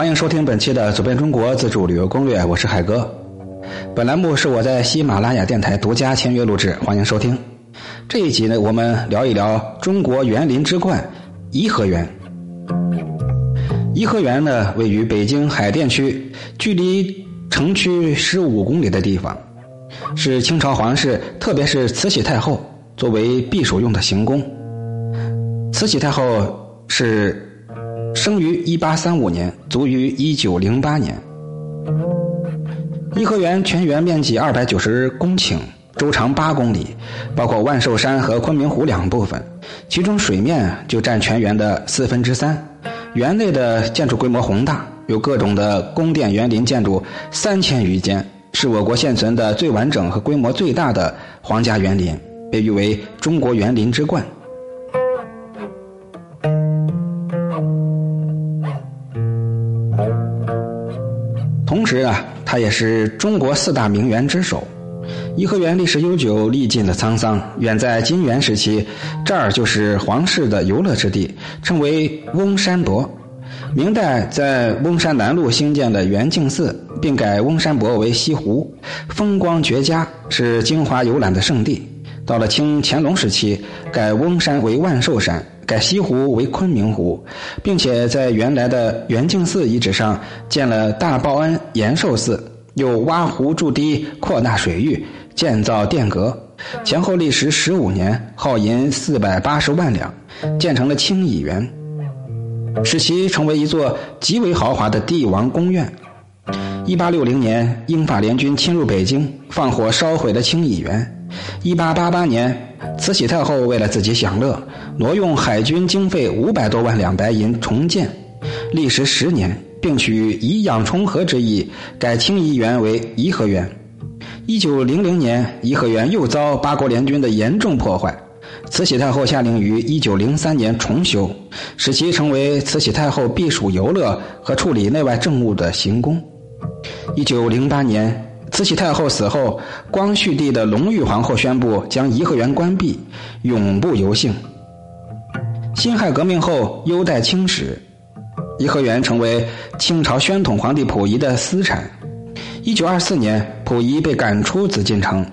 欢迎收听本期的《走遍中国自助旅游攻略》，我是海哥。本栏目是我在喜马拉雅电台独家签约录制，欢迎收听。这一集呢，我们聊一聊中国园林之冠——颐和园。颐和园呢，位于北京海淀区，距离城区十五公里的地方，是清朝皇室，特别是慈禧太后作为避暑用的行宫。慈禧太后是。生于一八三五年，卒于一九零八年。颐和园全园面积二百九十公顷，周长八公里，包括万寿山和昆明湖两部分，其中水面就占全园的四分之三。园内的建筑规模宏大，有各种的宫殿园林建筑三千余间，是我国现存的最完整和规模最大的皇家园林，被誉为中国园林之冠。同时啊，它也是中国四大名园之首。颐和园历史悠久，历尽了沧桑。远在金元时期，这儿就是皇室的游乐之地，称为翁山泊。明代在翁山南路兴建的圆净寺，并改翁山泊为西湖，风光绝佳，是京华游览的圣地。到了清乾隆时期，改翁山为万寿山。改西湖为昆明湖，并且在原来的圆净寺遗址上建了大报恩延寿寺，又挖湖筑堤扩大水域，建造殿阁，前后历时十五年，耗银四百八十万两，建成了清漪园，使其成为一座极为豪华的帝王宫苑。一八六零年，英法联军侵入北京，放火烧毁了清漪园。一八八八年。慈禧太后为了自己享乐，挪用海军经费五百多万两白银重建，历时十年，并取颐养冲和之意，改清漪园为颐和园。一九零零年，颐和园又遭八国联军的严重破坏，慈禧太后下令于一九零三年重修，使其成为慈禧太后避暑游乐和处理内外政务的行宫。一九零八年。慈禧太后死后，光绪帝的隆裕皇后宣布将颐和园关闭，永不游幸。辛亥革命后，优待清史，颐和园成为清朝宣统皇帝溥仪的私产。一九二四年，溥仪被赶出紫禁城，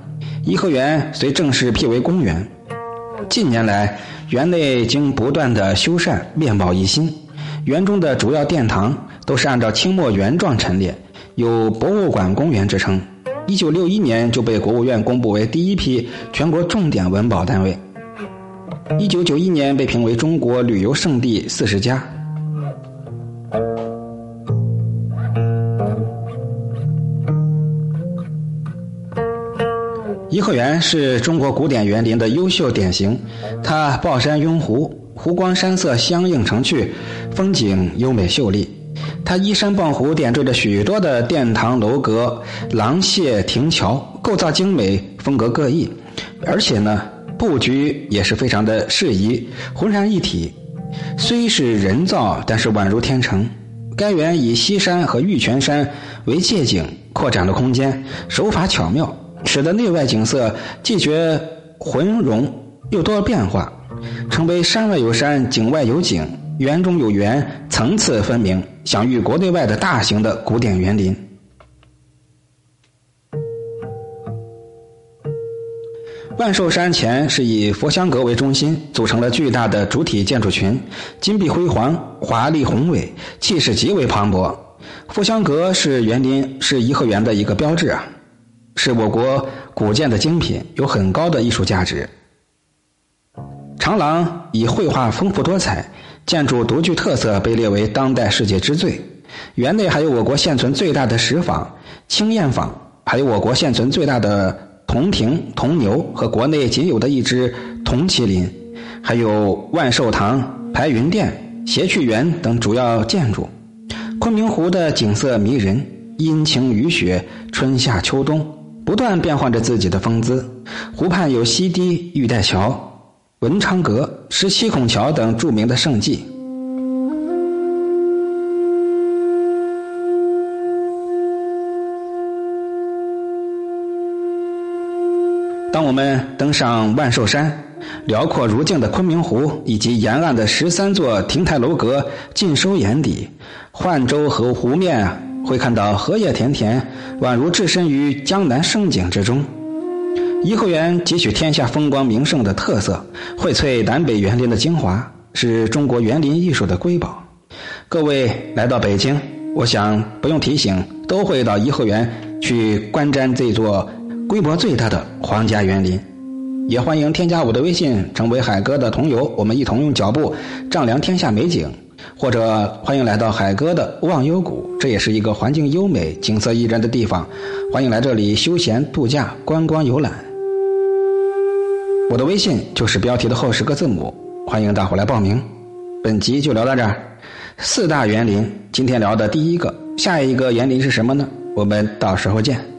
颐和园遂正式辟为公园。近年来，园内经不断的修缮，面貌一新。园中的主要殿堂都是按照清末原状陈列。有博物馆公园之称，一九六一年就被国务院公布为第一批全国重点文保单位。一九九一年被评为中国旅游胜地四十家。颐和园是中国古典园林的优秀典型，它抱山拥湖，湖光山色相映成趣，风景优美秀丽。它依山傍湖，点缀着许多的殿堂楼阁、廊榭亭桥，构造精美，风格各异，而且呢，布局也是非常的适宜，浑然一体。虽是人造，但是宛如天成。该园以西山和玉泉山为借景，扩展了空间，手法巧妙，使得内外景色既觉浑融又多变化，成为山外有山，景外有景。园中有园，层次分明，享誉国内外的大型的古典园林。万寿山前是以佛香阁为中心，组成了巨大的主体建筑群，金碧辉煌、华丽宏伟，气势极为磅礴。佛香阁是园林，是颐和园的一个标志啊，是我国古建的精品，有很高的艺术价值。长廊以绘画丰富多彩。建筑独具特色，被列为当代世界之最。园内还有我国现存最大的石坊青燕坊，还有我国现存最大的铜亭铜牛和国内仅有的一只铜麒麟，还有万寿堂、排云殿、谐趣园等主要建筑。昆明湖的景色迷人，阴晴雨雪，春夏秋冬，不断变换着自己的风姿。湖畔有西堤、玉带桥。文昌阁、十七孔桥等著名的胜迹。当我们登上万寿山，辽阔如镜的昆明湖以及沿岸的十三座亭台楼阁尽收眼底。泛舟河湖面会看到荷叶田田，宛如置身于江南胜景之中。颐和园汲取天下风光名胜的特色，荟萃南北园林的精华，是中国园林艺术的瑰宝。各位来到北京，我想不用提醒，都会到颐和园去观瞻这座规模最大的皇家园林。也欢迎添加我的微信，成为海哥的同游，我们一同用脚步丈量天下美景。或者欢迎来到海哥的忘忧谷，这也是一个环境优美、景色宜人的地方，欢迎来这里休闲度假、观光游览。我的微信就是标题的后十个字母，欢迎大伙来报名。本集就聊到这儿，四大园林，今天聊的第一个，下一个园林是什么呢？我们到时候见。